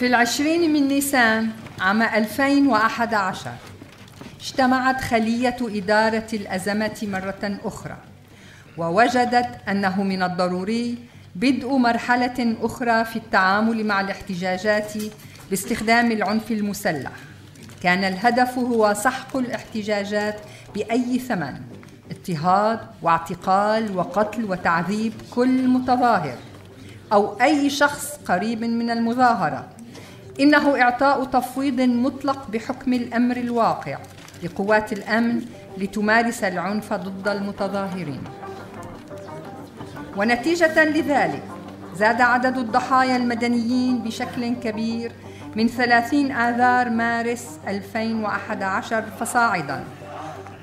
في العشرين من نيسان عام 2011 اجتمعت خلية إدارة الأزمة مرة أخرى ووجدت أنه من الضروري بدء مرحلة أخرى في التعامل مع الاحتجاجات باستخدام العنف المسلح. كان الهدف هو سحق الاحتجاجات بأي ثمن اضطهاد واعتقال وقتل وتعذيب كل متظاهر أو أي شخص قريب من المظاهرة. إنه إعطاء تفويض مطلق بحكم الأمر الواقع لقوات الأمن لتمارس العنف ضد المتظاهرين. ونتيجة لذلك زاد عدد الضحايا المدنيين بشكل كبير من 30 آذار مارس 2011 فصاعدا.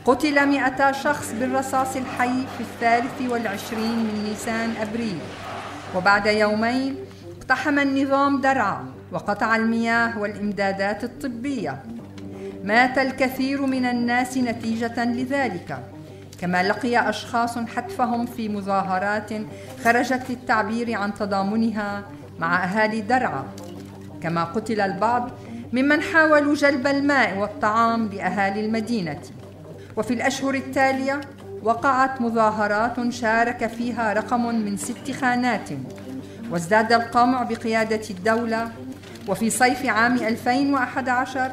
قتل 200 شخص بالرصاص الحي في الثالث والعشرين من نيسان أبريل. وبعد يومين اقتحم النظام درعا. وقطع المياه والإمدادات الطبية. مات الكثير من الناس نتيجة لذلك. كما لقي أشخاص حتفهم في مظاهرات خرجت للتعبير عن تضامنها مع أهالي درعا. كما قتل البعض ممن حاولوا جلب الماء والطعام لأهالي المدينة. وفي الأشهر التالية وقعت مظاهرات شارك فيها رقم من ست خانات. وازداد القمع بقيادة الدولة وفي صيف عام 2011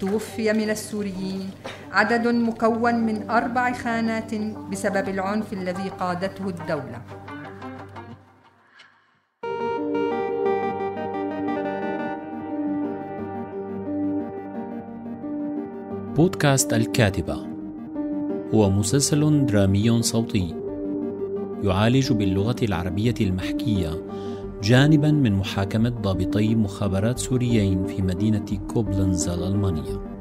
توفي من السوريين عدد مكون من أربع خانات بسبب العنف الذي قادته الدولة. بودكاست الكاتبة. هو مسلسل درامي صوتي. يعالج باللغة العربية المحكية جانبا من محاكمة ضابطي مخابرات سوريين في مدينة كوبلنز الألمانية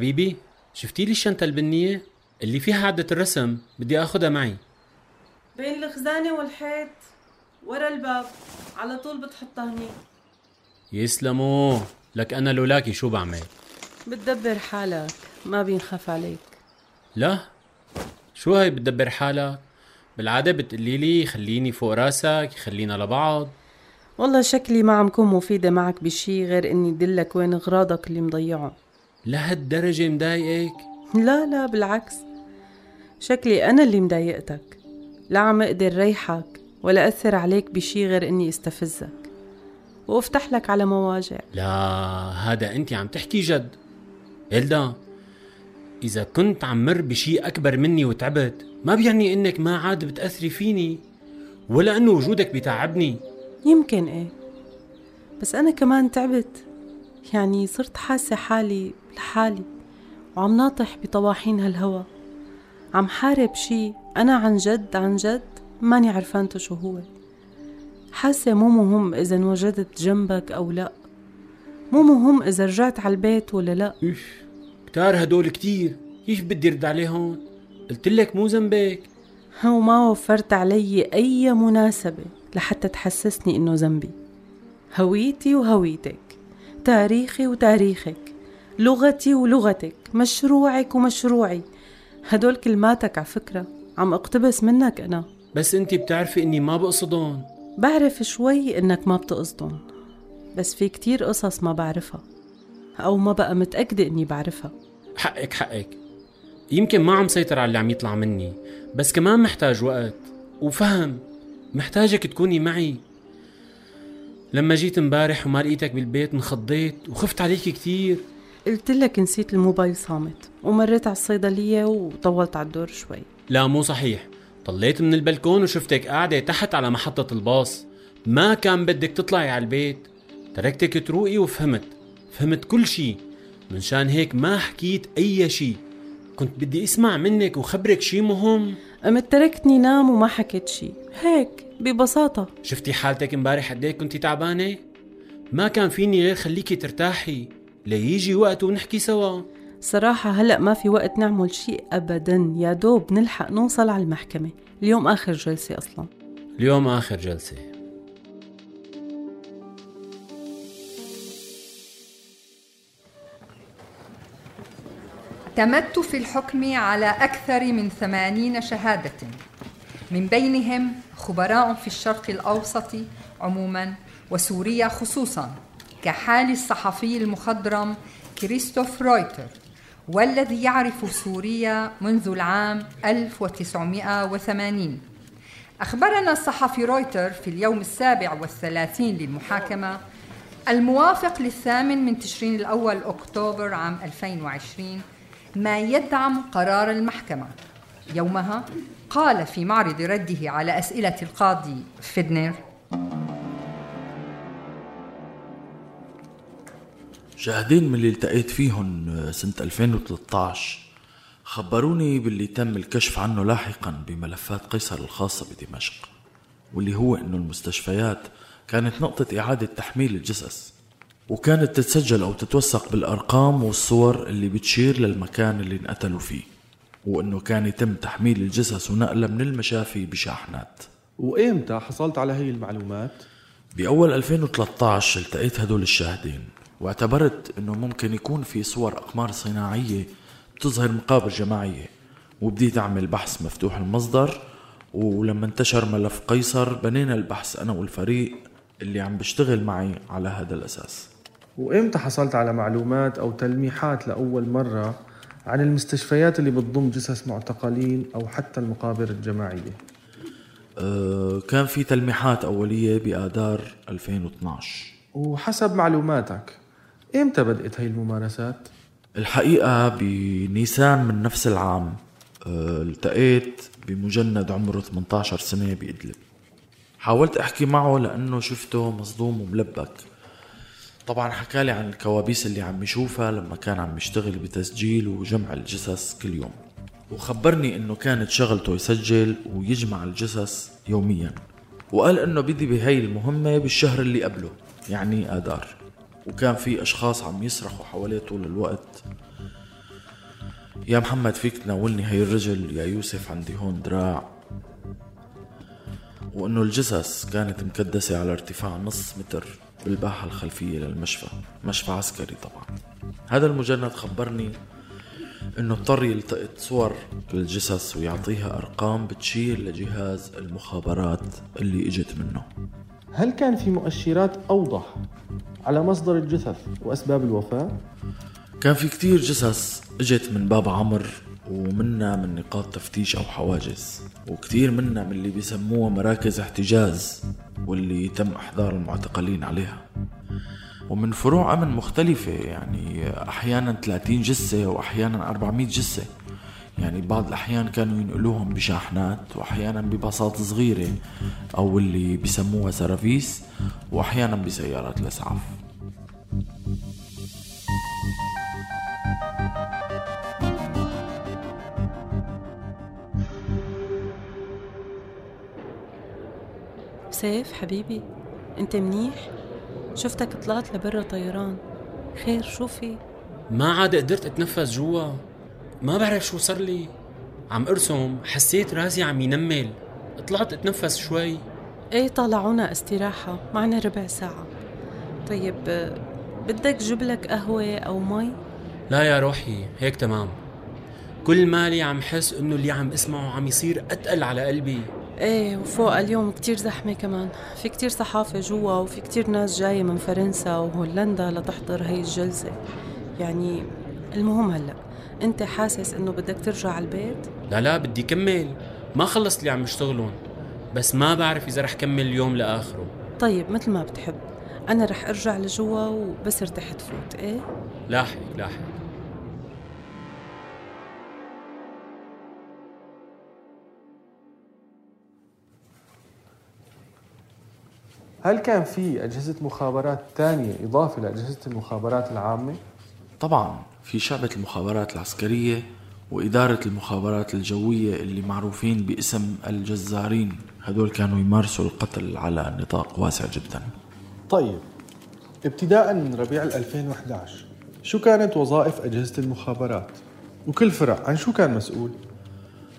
حبيبي شفتي لي الشنطة البنية؟ اللي فيها عدة الرسم بدي آخذها معي. بين الخزانة والحيط ورا الباب على طول بتحطها هنيك يسلموا لك أنا لولاكي شو بعمل؟ بتدبر حالك ما بينخاف عليك. لا؟ شو هاي بتدبر حالك؟ بالعادة بتقولي لي خليني فوق راسك خلينا لبعض. والله شكلي ما عم كون مفيدة معك بشي غير إني دلك وين اغراضك اللي مضيعهم لهالدرجة مضايقك؟ لا لا بالعكس. شكلي أنا اللي مضايقتك. لا عم أقدر ريحك ولا أثر عليك بشي غير إني استفزك. وأفتح لك على مواجع. لا هذا أنت عم تحكي جد. إلدا إذا كنت عم مر بشي أكبر مني وتعبت ما بيعني إنك ما عاد بتأثري فيني ولا إنه وجودك بيتعبني يمكن إيه. بس أنا كمان تعبت. يعني صرت حاسة حالي لحالي وعم ناطح بطواحين هالهوا. عم حارب شي أنا عن جد عن جد ماني عرفانته شو هو. حاسة مو مهم إذا انوجدت جنبك أو لا. مو مهم إذا رجعت على البيت ولا لا. إيش؟ كتار هدول كتير. كيف بدي رد عليهم؟ قلت لك مو ذنبك. هو ما وفرت علي أي مناسبة لحتى تحسسني إنه ذنبي. هويتي وهويتك. تاريخي وتاريخك لغتي ولغتك مشروعك ومشروعي. هدول كلماتك على فكرة عم اقتبس منك أنا. بس انت بتعرفي إني ما بقصدهم. بعرف شوي إنك ما بتقصدهم بس في كتير قصص ما بعرفها أو ما بقى متأكدة إني بعرفها. حقك حقك. يمكن ما عم سيطر على اللي عم يطلع مني بس كمان محتاج وقت وفهم. محتاجك تكوني معي. لما جيت امبارح وما لقيتك بالبيت انخضيت وخفت عليك كثير قلت لك نسيت الموبايل صامت ومريت على الصيدلية وطولت على الدور شوي. لا مو صحيح. طليت من البلكون وشفتك قاعدة تحت على محطة الباص. ما كان بدك تطلعي على البيت. تركتك تروقي وفهمت. فهمت كل شي. منشان هيك ما حكيت أي شي. كنت بدي اسمع منك وخبرك شي مهم. قمت تركتني نام وما حكيت شي. هيك. ببساطة. شفتي حالتك امبارح قد كنتي تعبانة؟ ما كان فيني غير خليكي ترتاحي ليجي وقت ونحكي سوا. صراحة هلأ ما في وقت نعمل شيء أبدا يا دوب نلحق نوصل على المحكمة. اليوم آخر جلسة أصلا. اليوم آخر جلسة. اعتمدت في الحكم على أكثر من ثمانين شهادة. من بينهم خبراء في الشرق الأوسط عموما وسوريا خصوصا كحال الصحفي المخضرم كريستوف رويتر والذي يعرف سوريا منذ العام 1980 أخبرنا الصحفي رويتر في اليوم السابع والثلاثين للمحاكمة الموافق للثامن من تشرين الأول أكتوبر عام 2020 ما يدعم قرار المحكمة. يومها قال في معرض رده على أسئلة القاضي فيدنر. شاهدين من اللي التقيت فيهم سنة 2013 خبروني باللي تم الكشف عنه لاحقا بملفات قيصر الخاصة بدمشق واللي هو إنه المستشفيات كانت نقطة إعادة تحميل الجثث وكانت تتسجل أو تتوثق بالأرقام والصور اللي بتشير للمكان اللي انقتلوا فيه. وإنه كان يتم تحميل الجثث ونقلها من المشافي بشاحنات. وإمتى حصلت على هي المعلومات؟ بأول 2013 التقيت هدول الشاهدين واعتبرت إنه ممكن يكون في صور أقمار صناعية بتظهر مقابر جماعية وبديت اعمل بحث مفتوح المصدر ولما انتشر ملف قيصر بنينا البحث أنا والفريق اللي عم بيشتغل معي على هذا الأساس. وإمتى حصلت على معلومات أو تلميحات لأول مرة؟ عن المستشفيات اللي بتضم جثث معتقلين أو حتى المقابر الجماعية. أه كان في تلميحات أولية بآذار 2012 وحسب معلوماتك إمتى بدأت هاي الممارسات؟ الحقيقة بنيسان من نفس العام أه، التقيت بمجند عمره 18 سنة بإدلب. حاولت أحكي معه لأنه شفته مصدوم وملبك. طبعا حكالي عن الكوابيس اللي عم يشوفها لما كان عم يشتغل بتسجيل وجمع الجثث كل يوم. وخبرني إنه كانت شغلته يسجل ويجمع الجثث يوميا. وقال إنه بدي بهي المهمة بالشهر اللي قبله يعني آذار. وكان في أشخاص عم يصرخوا حواليه طول الوقت يا محمد فيك تناولني هي الرجل يا يوسف عندي هون دراع. وإنه الجثث كانت مكدسة على ارتفاع نص متر. بالباحة الخلفية للمشفى مشفى عسكري طبعا. هذا المجند خبرني إنه اضطر يلتقط صور للجثث ويعطيها أرقام بتشير لجهاز المخابرات اللي إجت منه. هل كان في مؤشرات أوضح على مصدر الجثث وأسباب الوفاة؟ كان في كتير جثث إجت من باب عمر ومنا من نقاط تفتيش أو حواجز وكتير منا من اللي بيسموها مراكز احتجاز. واللي تم إحضار المعتقلين عليها. ومن فروع أمن مختلفة يعني أحيانا 30 جثة وأحيانا 400 جثة. يعني بعض الأحيان كانوا ينقلوهم بشاحنات وأحيانا بباصات صغيرة أو اللي بسموها سرافيس وأحيانا بسيارات الإسعاف سيف حبيبي أنت منيح؟ شفتك طلعت لبرا طيران. خير شو في؟ ما عاد قدرت أتنفس جوا. ما بعرف شو صار لي. عم أرسم حسيت راسي عم ينمل. طلعت أتنفس شوي. إيه طالعونا استراحة معنا ربع ساعة. طيب بدك جيب لك قهوة أو مي؟ لا يا روحي هيك تمام. كل مالي عم حس إنه اللي عم اسمعه عم يصير أتقل على قلبي. إيه وفوق اليوم كتير زحمة كمان. في كتير صحافة جوا وفي كتير ناس جاية من فرنسا وهولندا لتحضر هي الجلسة. يعني المهم هلأ أنت حاسس إنه بدك ترجع على البيت؟ لا لا بدي كمل. ما خلصت اللي عم بشتغلون بس ما بعرف إذا رح كمل اليوم لآخره. طيب مثل ما بتحب. أنا رح أرجع لجوا وبس ارتحت فوت إيه؟ لاحق لاحق. هل كان في أجهزة مخابرات تانية إضافة لأجهزة المخابرات العامة؟ طبعا في شعبة المخابرات العسكرية وإدارة المخابرات الجوية اللي معروفين باسم الجزارين هدول كانوا يمارسوا القتل على نطاق واسع جدا طيب ابتداء من ربيع 2011 شو كانت وظائف أجهزة المخابرات؟ وكل فرع عن شو كان مسؤول؟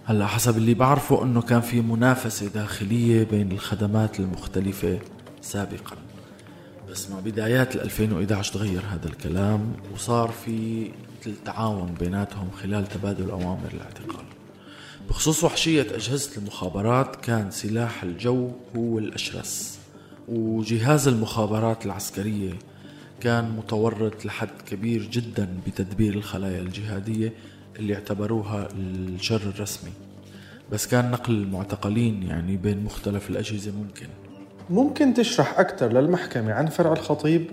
هلأ حسب اللي بعرفه إنه كان في منافسة داخلية بين الخدمات المختلفة سابقا. بس مع بدايات 2011 تغير هذا الكلام وصار في مثل تعاون بيناتهم خلال تبادل أوامر الاعتقال. بخصوص وحشية أجهزة المخابرات كان سلاح الجو هو الأشرس وجهاز المخابرات العسكرية كان متورط لحد كبير جدا بتدبير الخلايا الجهادية اللي اعتبروها الشر الرسمي. بس كان نقل المعتقلين يعني بين مختلف الأجهزة ممكن. ممكن تشرح أكثر للمحكمة عن فرع الخطيب؟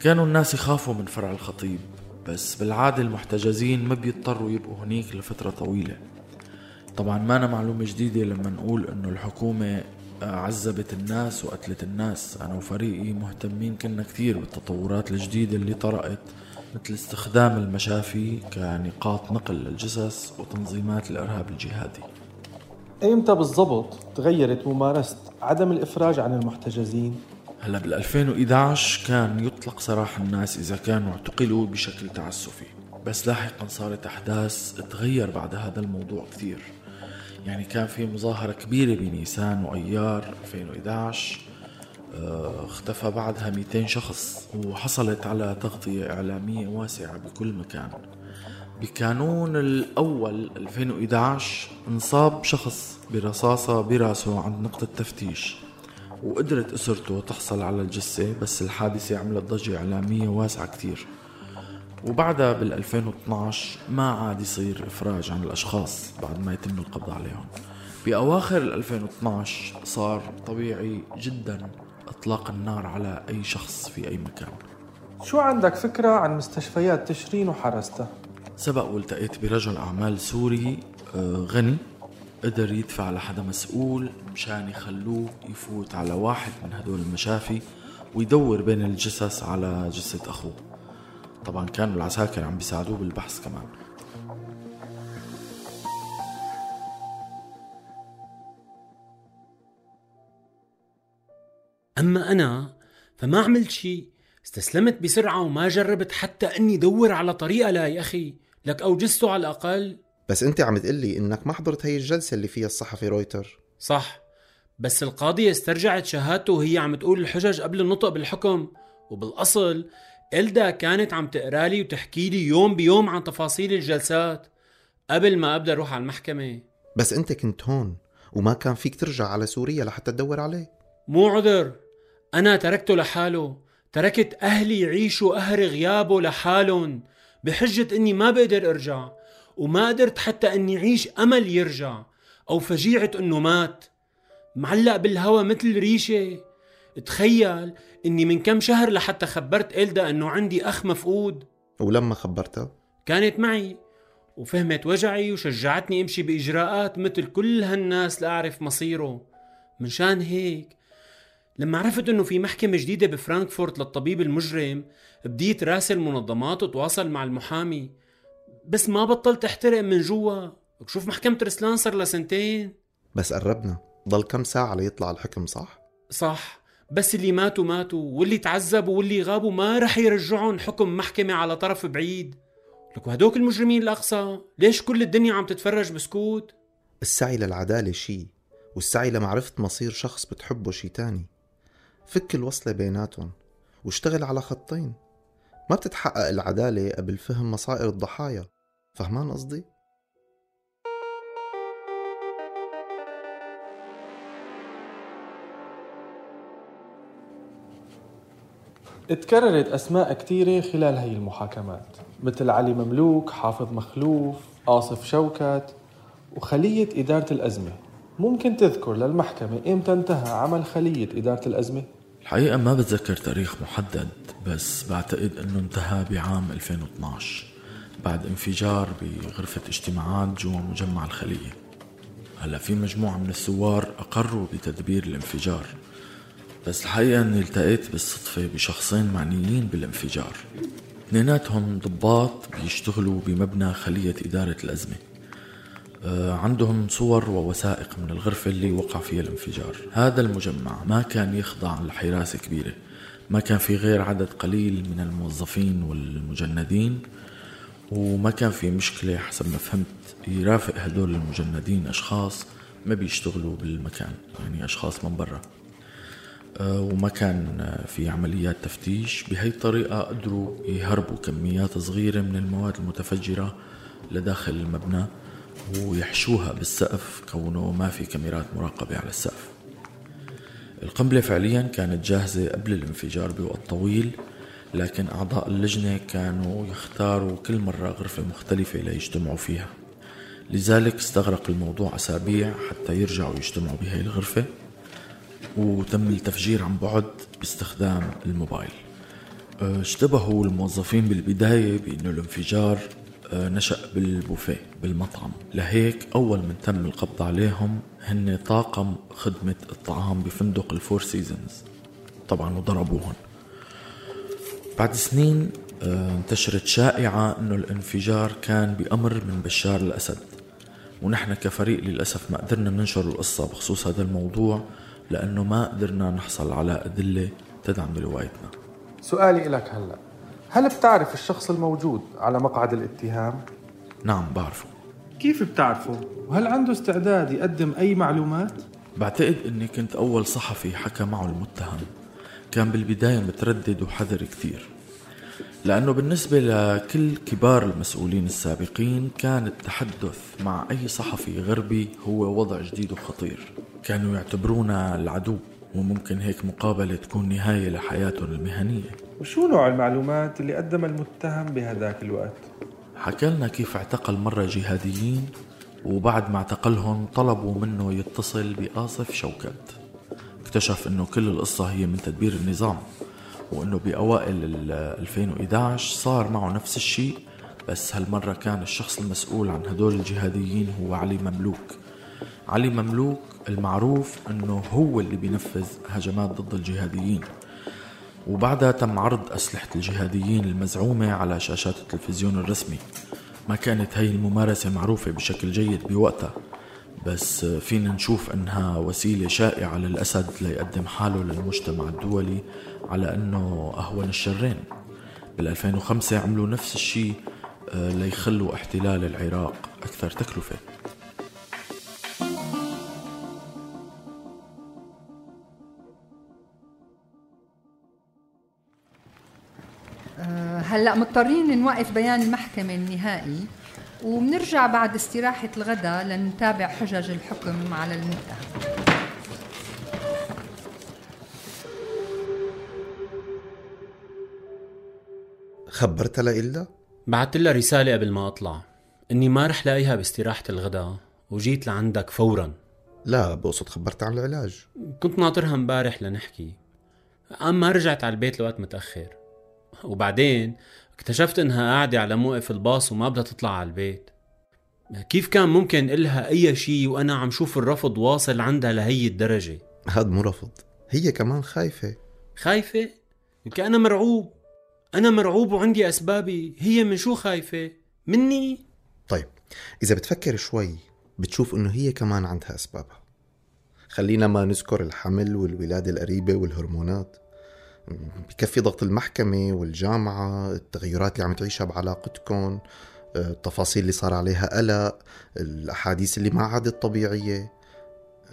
كانوا الناس يخافوا من فرع الخطيب بس بالعادة المحتجزين ما بيضطروا يبقوا هنيك لفترة طويلة. طبعا ما أنا معلومة جديدة لما نقول إنه الحكومة عذبت الناس وقتلت الناس. أنا وفريقي مهتمين كنا كثير بالتطورات الجديدة اللي طرأت مثل استخدام المشافي كنقاط نقل للجثث وتنظيمات الإرهاب الجهادي. ايمتى بالضبط تغيرت ممارسة عدم الإفراج عن المحتجزين؟ هلا بال 2011 كان يطلق سراح الناس إذا كانوا اعتقلوا بشكل تعسفي. بس لاحقا صارت أحداث تغير بعد هذا الموضوع كثير. يعني كان في مظاهرة كبيرة بنيسان وأيار 2011 آه، اختفى بعدها 200 شخص وحصلت على تغطية إعلامية واسعة بكل مكان. بكانون الأول 2011 انصاب شخص برصاصة براسه عند نقطة تفتيش وقدرت أسرته تحصل على الجثة بس الحادثة عملت ضجة إعلامية واسعة كتير. وبعدها بال 2012 ما عاد يصير إفراج عن الأشخاص بعد ما يتم القبض عليهم. بأواخر 2012 صار طبيعي جدا إطلاق النار على أي شخص في أي مكان. شو عندك فكرة عن مستشفيات تشرين وحرسته؟ سبق والتقيت برجل أعمال سوري آه، غني قدر يدفع لحدا مسؤول مشان يخلوه يفوت على واحد من هدول المشافي ويدور بين الجثث على جثة أخوه. طبعا كانوا العساكر عم بيساعدوه بالبحث كمان. أما أنا فما عملت شيء استسلمت بسرعة وما جربت حتى أني دور على طريقة لا يا أخي. لك أوجزته على الأقل. بس أنت عم تقلي إنك ما حضرت هي الجلسة اللي فيها الصحفي رويتر. صح. بس القاضية استرجعت شهادته وهي عم تقول الحجج قبل النطق بالحكم. وبالأصل إلدا كانت عم تقرالي وتحكي لي يوم بيوم عن تفاصيل الجلسات قبل ما أبدأ أروح على المحكمة. بس أنت كنت هون وما كان فيك ترجع على سوريا لحتى تدور عليه. مو عذر. أنا تركته لحاله. تركت أهلي يعيشوا قهر غيابه لحالهم. بحجة إني ما بقدر أرجع وما قدرت حتى إني أعيش أمل يرجع أو فجيعة إنه مات. معلق بالهوا مثل ريشة. تخيل إني من كم شهر لحتى خبرت إلدا إنه عندي أخ مفقود. ولما خبرتها كانت معي وفهمت وجعي وشجعتني أمشي بإجراءات مثل كل هالناس لأعرف مصيره. منشان هيك لما عرفت إنه في محكمة جديدة بفرانكفورت للطبيب المجرم بديت راسل منظمات وتواصل مع المحامي. بس ما بطلت أحترق من جوا. شوف محكمة رسلان صار لها سنتين. بس قربنا. ضل كم ساعة ليطلع الحكم صح؟ صح. بس اللي ماتوا ماتوا. واللي تعذبوا واللي غابوا ما رح يرجعون حكم محكمة على طرف بعيد. لك وهدوك المجرمين الأقصى. ليش كل الدنيا عم تتفرج بسكوت؟ السعي للعدالة شي والسعي لمعرفة مصير شخص بتحبه شي تاني. فك الوصلة بيناتهم واشتغل على خطين ما بتتحقق العدالة قبل فهم مصائر الضحايا فهمان قصدي؟ تكررت أسماء كثيرة خلال هي المحاكمات مثل علي مملوك، حافظ مخلوف، آصف شوكت وخلية إدارة الأزمة ممكن تذكر للمحكمة إمتى انتهى عمل خلية إدارة الأزمة؟ الحقيقة ما بتذكر تاريخ محدد بس بعتقد إنه انتهى بعام 2012 بعد انفجار بغرفة اجتماعات جوا مجمع الخلية. هلأ في مجموعة من الثوار أقروا بتدبير الانفجار بس الحقيقة أني التقيت بالصدفة بشخصين معنيين بالانفجار. اثنيناتهم ضباط بيشتغلوا بمبنى خلية إدارة الأزمة. عندهم صور ووثائق من الغرفة اللي وقع فيها الانفجار. هذا المجمع ما كان يخضع لحراسة كبيرة ما كان في غير عدد قليل من الموظفين والمجندين وما كان في مشكلة حسب ما فهمت يرافق هدول المجندين أشخاص ما بيشتغلوا بالمكان يعني أشخاص من برا. آه، وما كان في عمليات تفتيش. بهي الطريقة قدروا يهربوا كميات صغيرة من المواد المتفجرة لداخل المبنى. ويحشوها بالسقف كونه ما في كاميرات مراقبة على السقف. القنبلة فعليا كانت جاهزة قبل الانفجار بوقت طويل لكن أعضاء اللجنة كانوا يختاروا كل مرة غرفة مختلفة ليجتمعوا فيها. لذلك استغرق الموضوع أسابيع حتى يرجعوا يجتمعوا بهي الغرفة وتم التفجير عن بعد باستخدام الموبايل. اشتبهوا الموظفين بالبداية بأنه الانفجار نشأ بالبوفيه بالمطعم. لهيك أول من تم القبض عليهم هن طاقم خدمة الطعام بفندق الفور سيزونز طبعا وضربوهم بعد سنين أه، انتشرت شائعة أنه الانفجار كان بأمر من بشار الأسد. ونحن كفريق للأسف ما قدرنا ننشر القصة بخصوص هذا الموضوع لأنه ما قدرنا نحصل على أدلة تدعم روايتنا. سؤالي لك هلأ. هل بتعرف الشخص الموجود على مقعد الاتهام؟ نعم بعرفه كيف بتعرفه؟ وهل عنده استعداد يقدم أي معلومات؟ بعتقد أني كنت أول صحفي حكى معه المتهم كان بالبداية متردد وحذر كثير لأنه بالنسبة لكل كبار المسؤولين السابقين كان التحدث مع أي صحفي غربي هو وضع جديد وخطير كانوا يعتبرونا العدو وممكن هيك مقابلة تكون نهاية لحياتهم المهنية. وشو نوع المعلومات اللي قدم المتهم بهذاك الوقت؟ حكى لنا كيف اعتقل مرة جهاديين وبعد ما اعتقلهم طلبوا منه يتصل بآصف شوكت. اكتشف إنه كل القصة هي من تدبير النظام وإنه بأوائل 2011 صار معه نفس الشيء بس هالمرة كان الشخص المسؤول عن هدول الجهاديين هو علي مملوك. علي مملوك المعروف أنه هو اللي بينفذ هجمات ضد الجهاديين. وبعدها تم عرض أسلحة الجهاديين المزعومة على شاشات التلفزيون الرسمي. ما كانت هاي الممارسة معروفة بشكل جيد بوقتها بس فينا نشوف أنها وسيلة شائعة للأسد ليقدم حاله للمجتمع الدولي على أنه أهون الشرين. بال 2005 عملوا نفس الشيء آه، ليخلوا احتلال العراق أكثر تكلفة. هلا مضطرين نوقف بيان المحكمة النهائي وبنرجع بعد استراحة الغداء لنتابع حجج الحكم على المتهم خبرتها لإلا؟ بعت لها رسالة قبل ما أطلع. إني ما رح لاقيها باستراحة الغداء وجيت لعندك فورا. لا بقصد خبرتها عن العلاج. كنت ناطرها امبارح لنحكي. قام ما رجعت على البيت لوقت متأخر. وبعدين اكتشفت إنها قاعدة على موقف الباص وما بدها تطلع على البيت. كيف كان ممكن إلها أي شيء وأنا عم شوف الرفض واصل عندها لهي الدرجة؟ هاد مو رفض. هي كمان خايفة. خايفة؟ يمكن أنا مرعوب. أنا مرعوب وعندي أسبابي. هي من شو خايفة؟ مني؟ طيب إذا بتفكر شوي بتشوف إنه هي كمان عندها أسبابها. خلينا ما نذكر الحمل والولادة القريبة والهرمونات. بكفي ضغط المحكمة والجامعة التغيرات اللي عم تعيشها بعلاقتكم التفاصيل اللي صار عليها قلق الأحاديث اللي ما عادت طبيعية.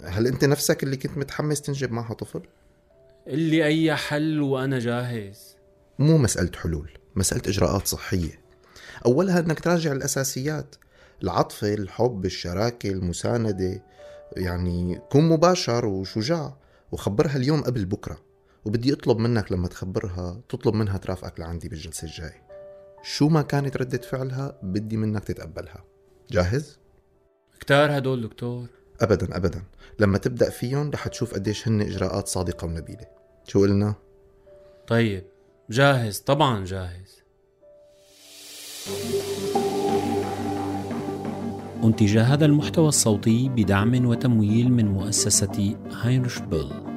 هل أنت نفسك اللي كنت متحمس تنجب معها طفل؟ اللي أي حل وأنا جاهز. مو مسألة حلول مسألة إجراءات صحية. أولها أنك تراجع الأساسيات العطفة الحب الشراكة المساندة. يعني كن مباشر وشجاع وخبرها اليوم قبل بكرة. وبدي أطلب منك لما تخبرها تطلب منها ترافقك لعندي بالجلسة الجاي. شو ما كانت ردة فعلها بدي منك تتقبلها. جاهز؟ كتار هدول دكتور. أبدا أبدا. لما تبدأ فيهم رح تشوف قديش هن إجراءات صادقة ونبيلة. شو قلنا؟ طيب جاهز. طبعا جاهز. أنتج هذا المحتوى الصوتي بدعم وتمويل من مؤسسة هاينرش بيل.